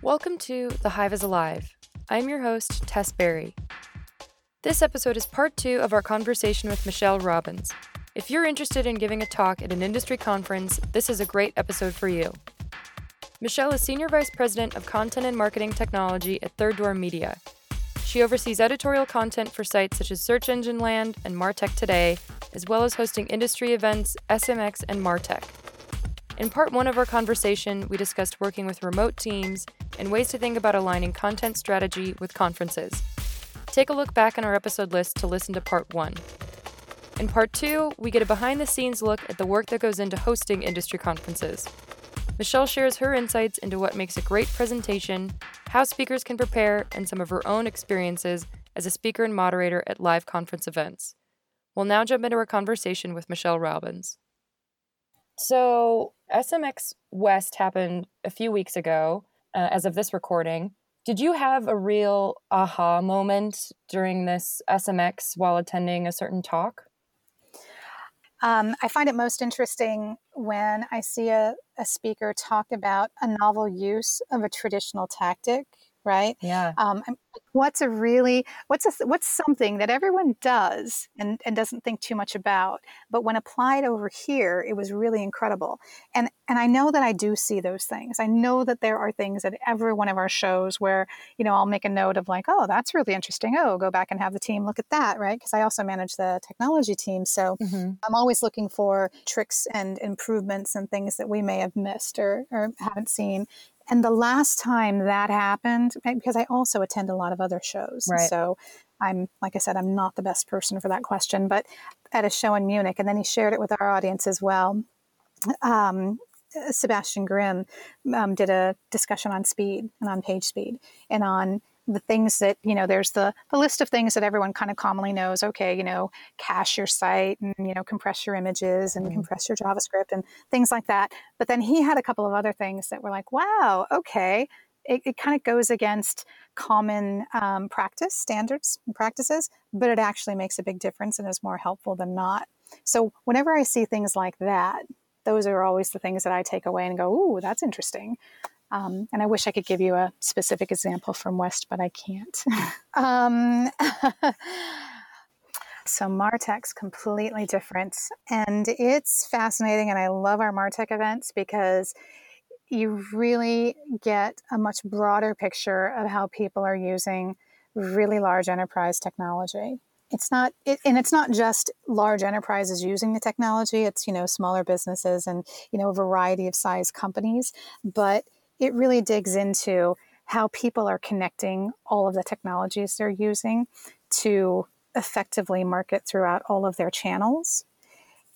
Welcome to The Hive is Alive. I'm your host, Tess Berry. This episode is part two of our conversation with Michelle Robbins. If you're interested in giving a talk at an industry conference, this is a great episode for you. Michelle is Senior Vice President of Content and Marketing Technology at Third Door Media. She oversees editorial content for sites such as Search Engine Land and Martech Today, as well as hosting industry events, SMX, and Martech. In part one of our conversation, we discussed working with remote teams and ways to think about aligning content strategy with conferences. Take a look back on our episode list to listen to part one. In part two, we get a behind the scenes look at the work that goes into hosting industry conferences. Michelle shares her insights into what makes a great presentation, how speakers can prepare, and some of her own experiences as a speaker and moderator at live conference events. We'll now jump into our conversation with Michelle Robbins. So, SMX West happened a few weeks ago, uh, as of this recording. Did you have a real aha moment during this SMX while attending a certain talk? Um, I find it most interesting when I see a, a speaker talk about a novel use of a traditional tactic right? Yeah. Um, what's a really what's a, what's something that everyone does and, and doesn't think too much about, but when applied over here, it was really incredible. And and I know that I do see those things. I know that there are things at every one of our shows where you know I'll make a note of like, oh, that's really interesting. Oh, go back and have the team look at that, right? Because I also manage the technology team, so mm-hmm. I'm always looking for tricks and improvements and things that we may have missed or, or haven't seen and the last time that happened, because I also attend a lot of other shows. Right. So I'm, like I said, I'm not the best person for that question, but at a show in Munich, and then he shared it with our audience as well. Um, Sebastian Grimm um, did a discussion on speed and on page speed and on the things that you know there's the the list of things that everyone kind of commonly knows. Okay you know cache your site and you know compress your images and mm. compress your javascript and things like that. But then he had a couple of other things that were like wow okay. It, it kind of goes against common um, practice standards and practices but it actually makes a big difference and is more helpful than not. So whenever i see things like that those are always the things that i take away and go ooh that's interesting um, and I wish I could give you a specific example from West, but I can't. um, so Martech's completely different. And it's fascinating. And I love our Martech events because you really get a much broader picture of how people are using really large enterprise technology it's not it, and it's not just large enterprises using the technology it's you know smaller businesses and you know a variety of size companies but it really digs into how people are connecting all of the technologies they're using to effectively market throughout all of their channels.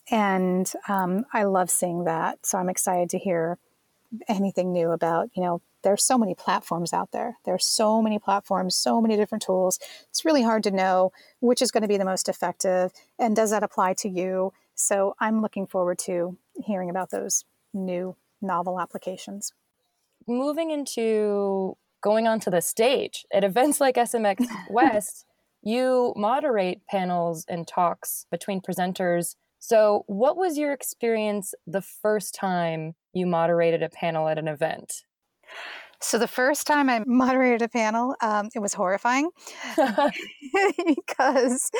And um, I love seeing that. So I'm excited to hear anything new about, you know, there's so many platforms out there. There's so many platforms, so many different tools. It's really hard to know which is going to be the most effective and does that apply to you? So I'm looking forward to hearing about those new novel applications moving into going onto the stage at events like SMX West, you moderate panels and talks between presenters. So, what was your experience the first time you moderated a panel at an event? So the first time I moderated a panel, um, it was horrifying because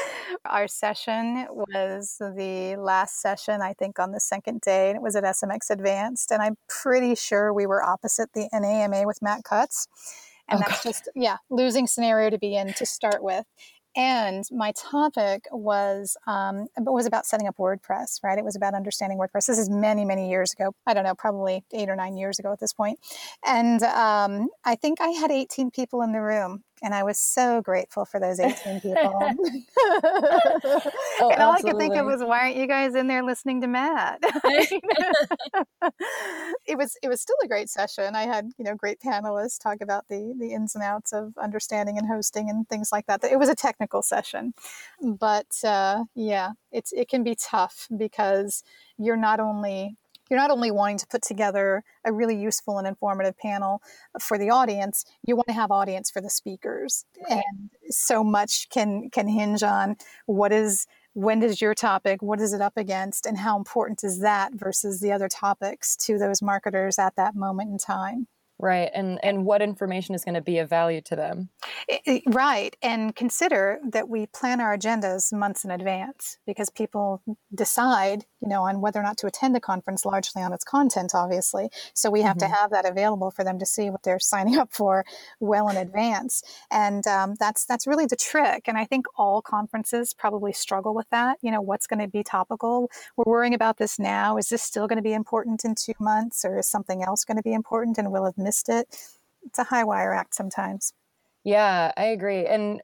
our session was the last session, I think, on the second day, and it was at SMX Advanced, and I'm pretty sure we were opposite the You&A with Matt Cutts. And oh, that's God. just, yeah, losing scenario to be in to start with and my topic was um, was about setting up WordPress. Right, it was about understanding WordPress. This is many many years ago. I don't know, probably eight or nine years ago at this point. And um, I think I had 18 people in the room, and I was so grateful for those 18 people. oh, and all I could think of was, why aren't you guys in there listening to Matt? it was it was still a great session. I had you know great panelists talk about the the ins and outs of understanding and hosting and things like that. It was a technical session, but uh, yeah, it's it can be tough because you're not only you're not only wanting to put together a really useful and informative panel for the audience, you want to have audience for the speakers. Right. And so much can can hinge on what is when is your topic, what is it up against, and how important is that versus the other topics to those marketers at that moment in time. Right. And and what information is going to be of value to them. Right. And consider that we plan our agendas months in advance because people decide, you know, on whether or not to attend a conference largely on its content, obviously. So we have mm-hmm. to have that available for them to see what they're signing up for well in advance. And um, that's that's really the trick. And I think all conferences probably struggle with that. You know, what's going to be topical? We're worrying about this now. Is this still going to be important in two months or is something else going to be important and we'll have missed it? It's a high wire act sometimes. Yeah, I agree. And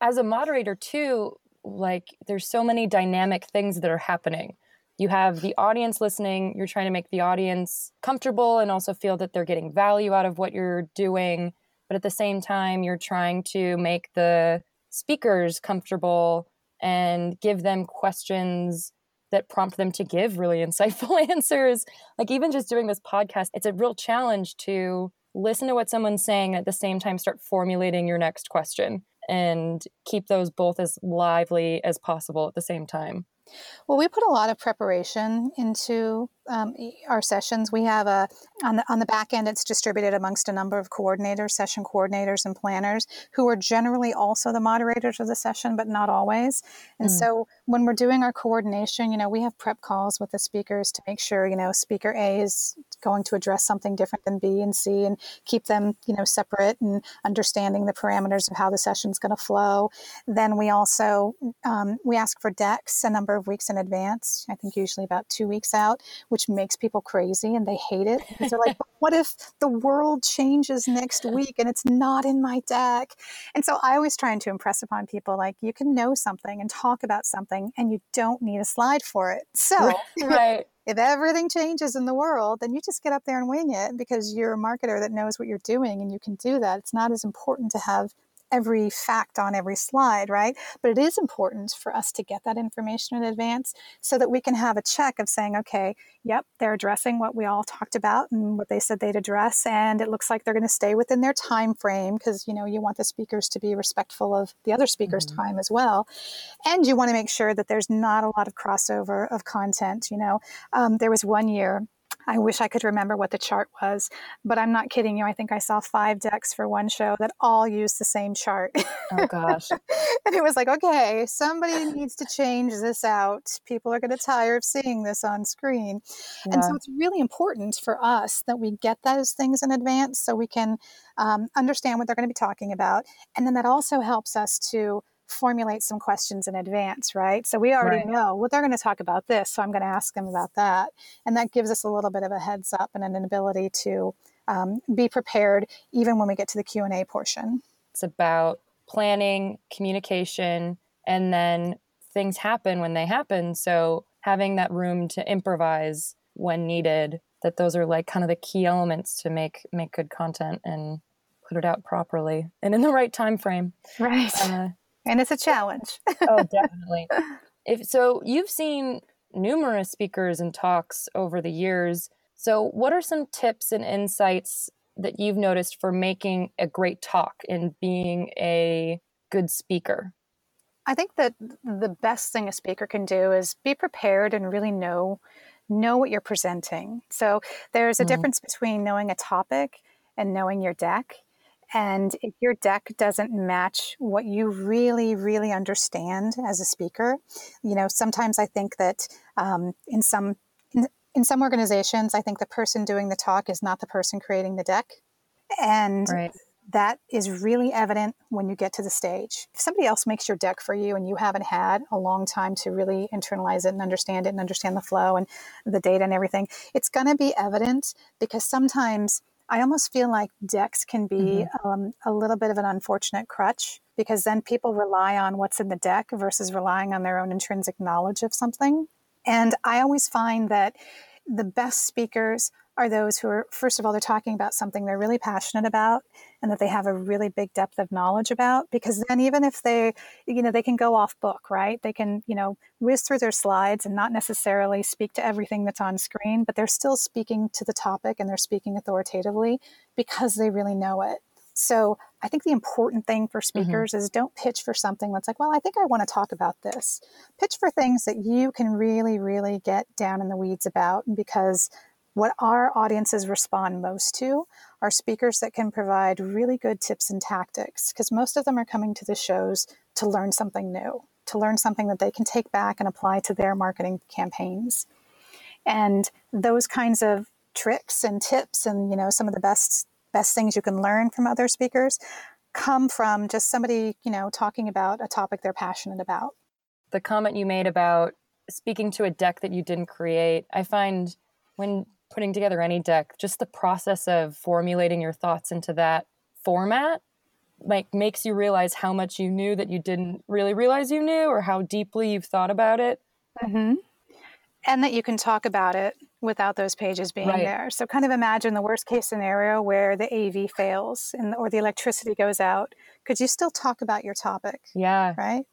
as a moderator, too, like there's so many dynamic things that are happening. You have the audience listening, you're trying to make the audience comfortable and also feel that they're getting value out of what you're doing. But at the same time, you're trying to make the speakers comfortable and give them questions that prompt them to give really insightful answers. Like, even just doing this podcast, it's a real challenge to listen to what someone's saying at the same time start formulating your next question and keep those both as lively as possible at the same time well, we put a lot of preparation into um, our sessions. We have a on the on the back end. It's distributed amongst a number of coordinators, session coordinators, and planners who are generally also the moderators of the session, but not always. And mm. so, when we're doing our coordination, you know, we have prep calls with the speakers to make sure you know speaker A is going to address something different than B and C, and keep them you know separate and understanding the parameters of how the session is going to flow. Then we also um, we ask for decks a number of weeks in advance. I think usually about two weeks out, which makes people crazy and they hate it because they're like, "What if the world changes next week and it's not in my deck?" And so I always trying to impress upon people like you can know something and talk about something, and you don't need a slide for it. So right if everything changes in the world, then you just get up there and wing it because you're a marketer that knows what you're doing and you can do that. It's not as important to have every fact on every slide, right? But it is important for us to get that information in advance so that we can have a check of saying, okay, yep, they're addressing what we all talked about and what they said they'd address, and it looks like they're going to stay within their time frame because you know you want the speakers to be respectful of the other speakers' mm-hmm. time as well, and you want to make sure that there's not a lot of crossover of content. You know, um, there was one year I wish I could remember what the chart was, but I'm not kidding you. I think I saw five decks for one show that all used the same chart. Oh, gosh. and it was like, okay, somebody needs to change this out. People are going to tire of seeing this on screen. Yeah. And so it's really important for us that we get those things in advance so we can um, understand what they're going to be talking about. And then that also helps us to formulate some questions in advance, right? So we already right. know, well, they're going to talk about this, so I'm going to ask them about that. And that gives us a little bit of a heads up and an ability to um, be prepared even when we get to the Q&A portion. It's about planning, communication, and then things happen when they happen. So having that room to improvise when needed, that those are like kind of the key elements to make make good content and put it out properly and in the right time frame. Right. Uh, and it's a challenge. oh, definitely. If so, you've seen numerous speakers and talks over the years. So, what are some tips and insights that you've noticed for making a great talk and being a good speaker? I think that the best thing a speaker can do is be prepared and really know know what you're presenting. So there's a mm. difference between knowing a topic and knowing your deck. And if your deck doesn't match what you really, really understand as a speaker, you know, sometimes I think that um, in some in, in, some organizations, I think the person doing the talk is not the person creating the deck, and right. that is really evident when you get to the stage. If somebody else makes your deck for you and you haven't had a long time to really internalize it and understand it and understand the flow and the data and everything, it's going to be evident because sometimes I almost feel like decks can be mm-hmm. um, a little bit of an unfortunate crutch because then people rely on what's in the deck versus relying on their own intrinsic knowledge of something. And I always find that the best speakers are those who are, first of all, they're talking about something they're really passionate about and that they have a really big depth of knowledge about. Because then, even if they, you know, they can go off book, right? They can, you know, whiz through their slides and not necessarily speak to everything that's on screen, but they're still speaking to the topic and they're speaking authoritatively because they really know it. So I think the important thing for mm-hmm. speakers mm-hmm. is don't pitch for something that's like, well, I think I want to talk about this. Pitch for things that you can really, really get down in the weeds about because what our audiences respond most to are speakers that can provide really good tips and tactics because most of them are coming to the shows to learn something new, to learn something that they can take back and apply to their marketing campaigns. And those kinds of tricks and tips and you know some of the best best things you can learn from other speakers come from just somebody, you know, talking about a topic they're passionate about. The comment you made about speaking to a deck that you didn't create, I find when putting together any deck, just the process of formulating your thoughts into that format like makes you realize how much you knew that you didn't really realize you knew or how deeply you've thought about it. Mm-hmm. And that you can talk about it without those pages being right. there. So kind of imagine the worst case scenario where the AV fails and or the electricity goes out. Could you still talk about your topic? Yeah. Right?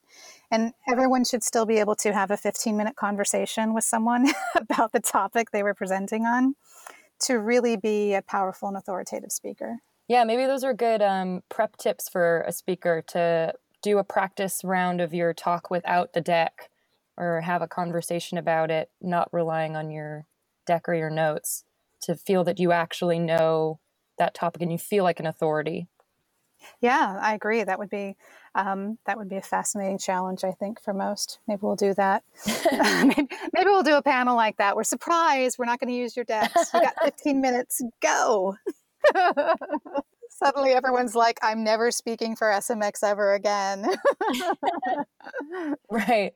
And everyone should still be able to have a 15 minute conversation with someone about the topic they were presenting on to really be a powerful and authoritative speaker. Yeah, maybe those are good um, prep tips for a speaker to do a practice round of your talk without the deck or have a conversation about it, not relying on your deck or your notes to feel that you actually know that topic and you feel like an authority. Yeah, I agree. That would be um, that would be a fascinating challenge, I think, for most. Maybe we'll do that. maybe, maybe, we'll do a panel like that. We're surprised. We're not going to use your decks. We got 15 minutes. Go. Suddenly, everyone's like, "I'm never speaking for SMX ever again." right.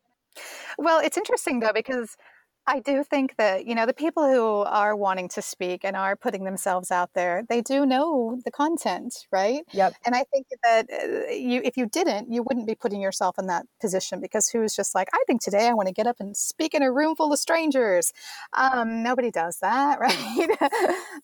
Well, it's interesting though because I do think that, you know, the people who are wanting to speak and are putting themselves out there, they do know the content, right? Yep. And I think that uh, you, if you didn't, you wouldn't be putting yourself in that position because who's just like, I think today I want to get up and speak in a room full of strangers. Um, nobody does that, right?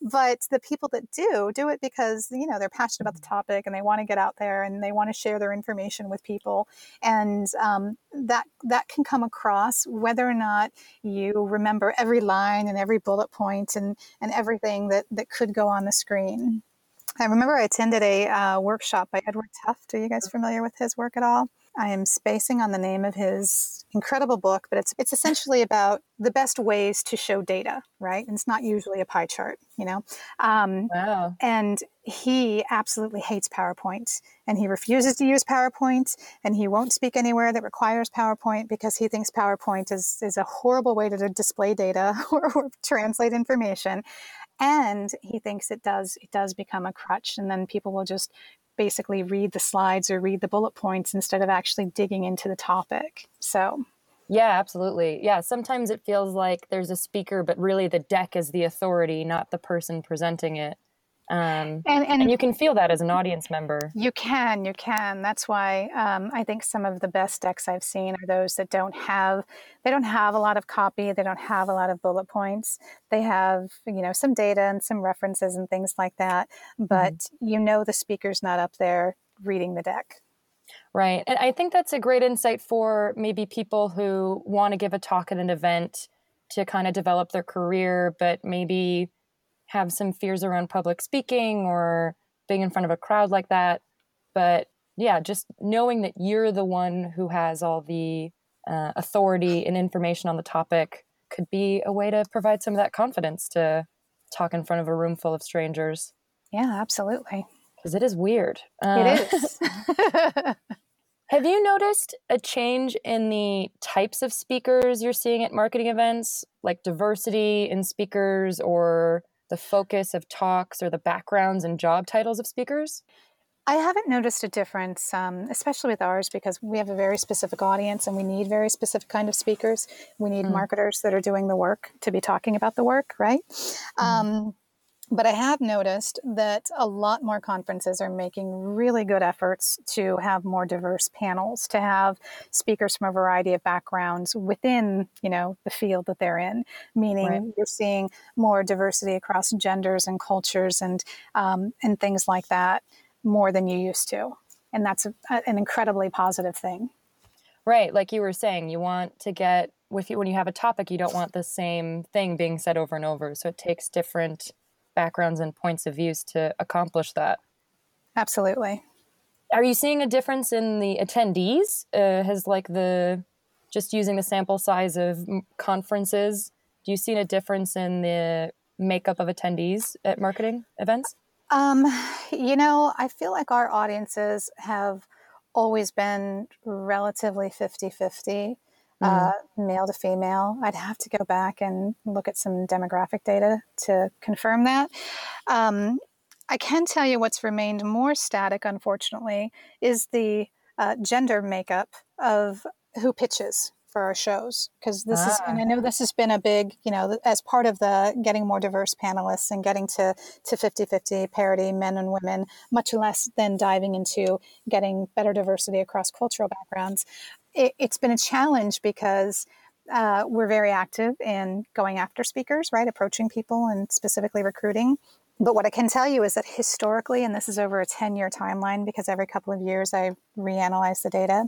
but the people that do, do it because, you know, they're passionate about the topic and they want to get out there and they want to share their information with people. And um, that, that can come across whether or not you you remember every line and every bullet point and, and everything that, that could go on the screen. I remember I attended a uh, workshop by Edward Tufte. Are you guys familiar with his work at all? I am spacing on the name of his incredible book, but it's it's essentially about the best ways to show data, right? And it's not usually a pie chart, you know. Um, wow. And he absolutely hates PowerPoint, and he refuses to use PowerPoint, and he won't speak anywhere that requires PowerPoint because he thinks PowerPoint is is a horrible way to display data or, or translate information and he thinks it does it does become a crutch and then people will just basically read the slides or read the bullet points instead of actually digging into the topic. So, yeah, absolutely. Yeah, sometimes it feels like there's a speaker, but really the deck is the authority, not the person presenting it. Um, and, and, and, you can feel that as an audience member. You can, you can. That's why um, I think some of the best decks I've seen are those that don't have they don't have a lot of copy, they don't have a lot of bullet points. They have you know some data and some references and things like that, but mm-hmm. you know the speaker's not up there reading the deck. Right, and I think that's a great insight for maybe people who want to give a talk at an event to kind of develop their career, but maybe have some fears around public speaking or being in front of a crowd like that. But yeah, just knowing that you're the one who has all the uh, authority and information on the topic could be a way to provide some of that confidence to talk in front of a room full of strangers. Yeah, absolutely. Because it is weird. Uh, it is. have you noticed a change in the types of speakers you're seeing at marketing events, like diversity in speakers or the focus of talks or the backgrounds and job titles of speakers? I haven't noticed a difference, um, especially with ours, because we have a very specific audience and we need very specific kind of speakers. We need mm. marketers that are doing the work to be talking about the work, right? Mm. Um, but I have noticed that a lot more conferences are making really good efforts to have more diverse panels, to have speakers from a variety of backgrounds within, you know, the field that they're in. Meaning, right. you're seeing more diversity across genders and cultures and um, and things like that more than you used to, and that's a, an incredibly positive thing. Right, like you were saying, you want to get with you when you have a topic, you don't want the same thing being said over and over. So it takes different backgrounds and points of views to accomplish that. Absolutely. Are you seeing a difference in the attendees? Uh, has like the just using the sample size of conferences, do you see a difference in the makeup of attendees at marketing events? Um, you know, I feel like our audiences have always been relatively 50 50 uh, mm-hmm. male to female. I'd have to go back and look at some demographic data to confirm that. Um, I can tell you what's remained more static, unfortunately, is the uh, gender makeup of who pitches for our shows because this ah. is and i know this has been a big you know as part of the getting more diverse panelists and getting to to 50-50 parity men and women much less than diving into getting better diversity across cultural backgrounds it, has been a challenge because uh, we're very active in going after speakers right approaching people and specifically recruiting but what I can tell you is that historically, and this is over a 10 year timeline because every couple of years I reanalyze the data,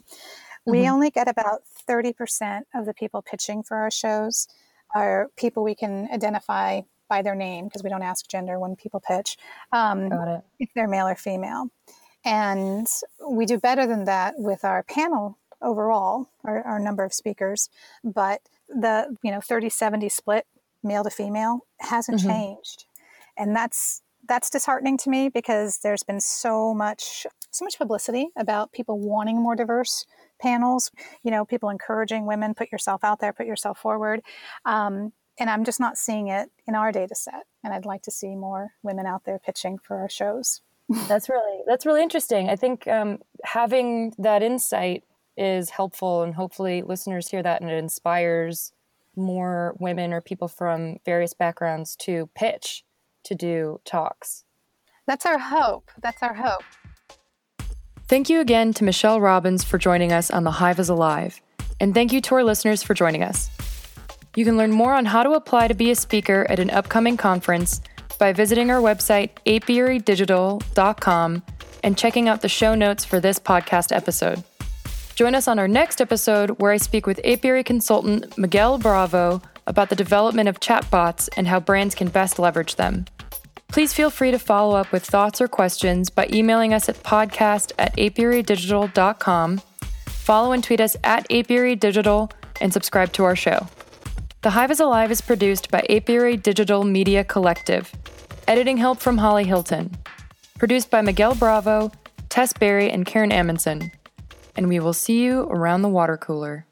we mm-hmm. only get about 30% of the people pitching for our shows are people we can identify by their name because we don't ask gender when people pitch um, if they're male or female. And we do better than that with our panel overall, our, our number of speakers, but the you know 30 70 split male to female hasn't mm-hmm. changed and that's that's disheartening to me because there's been so much so much publicity about people wanting more diverse panels, you know, people encouraging women, put yourself out there, put yourself forward. Um, and I'm just not seeing it in our data set. And I'd like to see more women out there pitching for our shows. that's really that's really interesting. I think um, having that insight is helpful, and hopefully listeners hear that and it inspires more women or people from various backgrounds to pitch to do talks. That's our hope. That's our hope. Thank you again to Michelle Robbins for joining us on The Hive is Alive, and thank you to our listeners for joining us. You can learn more on how to apply to be a speaker at an upcoming conference by visiting our website, apiarydigital.com, and checking out the show notes for this podcast episode. Join us on our next episode where I speak with apiary consultant Miguel Bravo about the development of chatbots and how brands can best leverage them. Please feel free to follow up with thoughts or questions by emailing us at podcast at apiarydigital.com, follow and tweet us at apiarydigital, and subscribe to our show. The Hive is Alive is produced by Apiary Digital Media Collective. Editing help from Holly Hilton. Produced by Miguel Bravo, Tess Berry, and Karen Amundson. And we will see you around the water cooler.